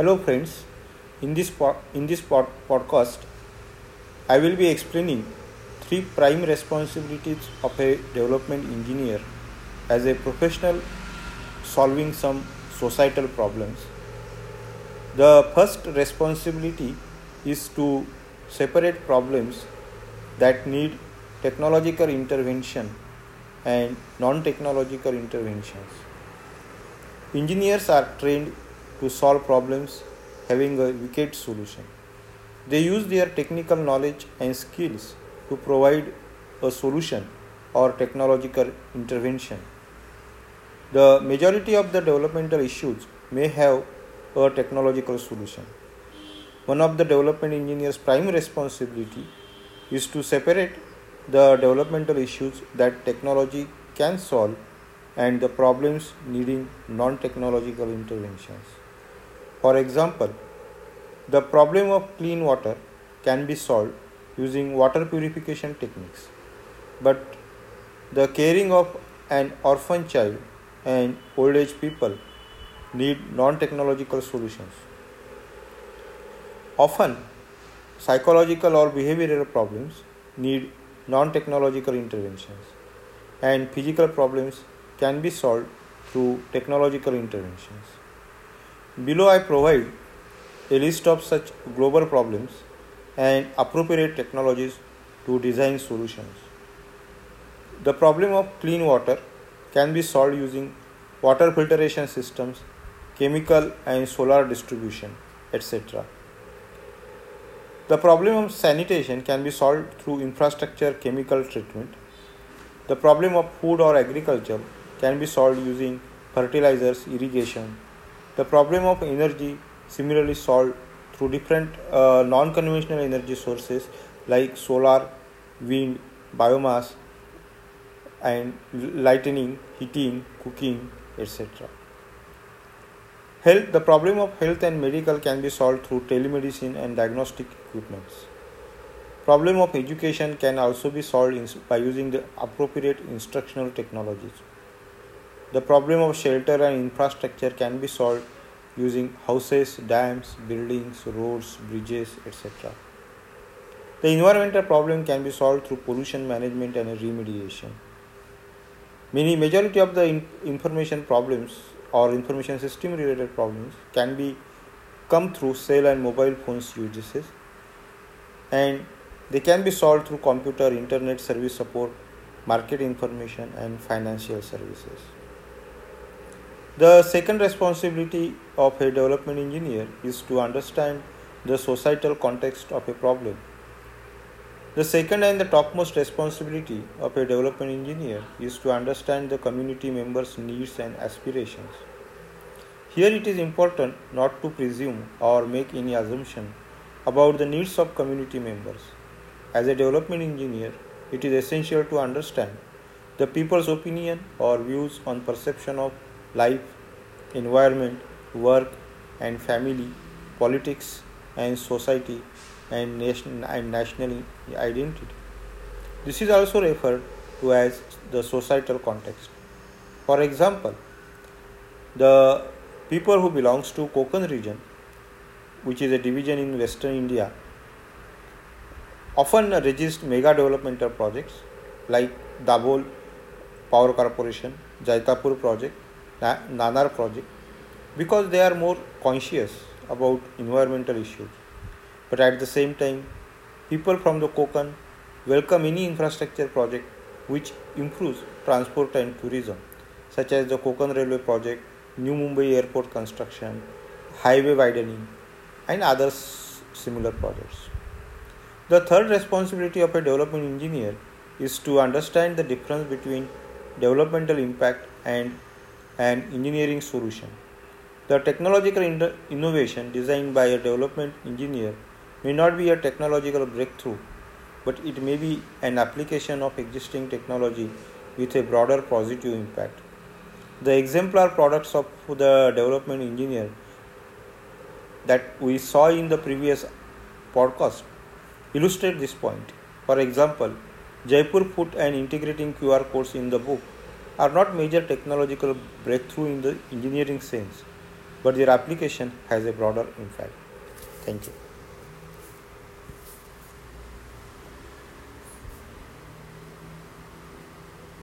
Hello friends, in this, po- in this pod- podcast I will be explaining three prime responsibilities of a development engineer as a professional solving some societal problems. The first responsibility is to separate problems that need technological intervention and non technological interventions. Engineers are trained to solve problems having a wicked solution. They use their technical knowledge and skills to provide a solution or technological intervention. The majority of the developmental issues may have a technological solution. One of the development engineer's prime responsibility is to separate the developmental issues that technology can solve and the problems needing non technological interventions. For example, the problem of clean water can be solved using water purification techniques, but the caring of an orphan child and old age people need non technological solutions. Often, psychological or behavioral problems need non technological interventions, and physical problems can be solved through technological interventions. Below, I provide a list of such global problems and appropriate technologies to design solutions. The problem of clean water can be solved using water filtration systems, chemical and solar distribution, etc. The problem of sanitation can be solved through infrastructure chemical treatment. The problem of food or agriculture can be solved using fertilizers, irrigation. The problem of energy similarly solved through different uh, non-conventional energy sources like solar, wind, biomass, and lightning, heating, cooking, etc. Health, the problem of health and medical can be solved through telemedicine and diagnostic equipments. Problem of education can also be solved by using the appropriate instructional technologies. The problem of shelter and infrastructure can be solved using houses, dams, buildings, roads, bridges, etc. The environmental problem can be solved through pollution management and remediation. Many majority of the in- information problems or information system related problems can be come through cell and mobile phones uses and they can be solved through computer internet service support market information and financial services the second responsibility of a development engineer is to understand the societal context of a problem the second and the topmost responsibility of a development engineer is to understand the community members' needs and aspirations. Here it is important not to presume or make any assumption about the needs of community members. As a development engineer, it is essential to understand the people's opinion or views on perception of life, environment, work, and family, politics, and society and, nation, and national identity. This is also referred to as the societal context. For example, the people who belongs to Konkan region, which is a division in western India, often resist mega developmental projects like Dabhol Power Corporation, Jaitapur project, Nanar project, because they are more conscious about environmental issues but at the same time, people from the Konkan welcome any infrastructure project which improves transport and tourism, such as the Konkan Railway project, New Mumbai Airport construction, highway widening, and other similar projects. The third responsibility of a development engineer is to understand the difference between developmental impact and an engineering solution. The technological innovation designed by a development engineer may not be a technological breakthrough, but it may be an application of existing technology with a broader positive impact. The exemplar products of the development engineer that we saw in the previous podcast illustrate this point. For example, Jaipur foot an integrating QR codes in the book are not major technological breakthrough in the engineering sense, but their application has a broader impact. Thank you.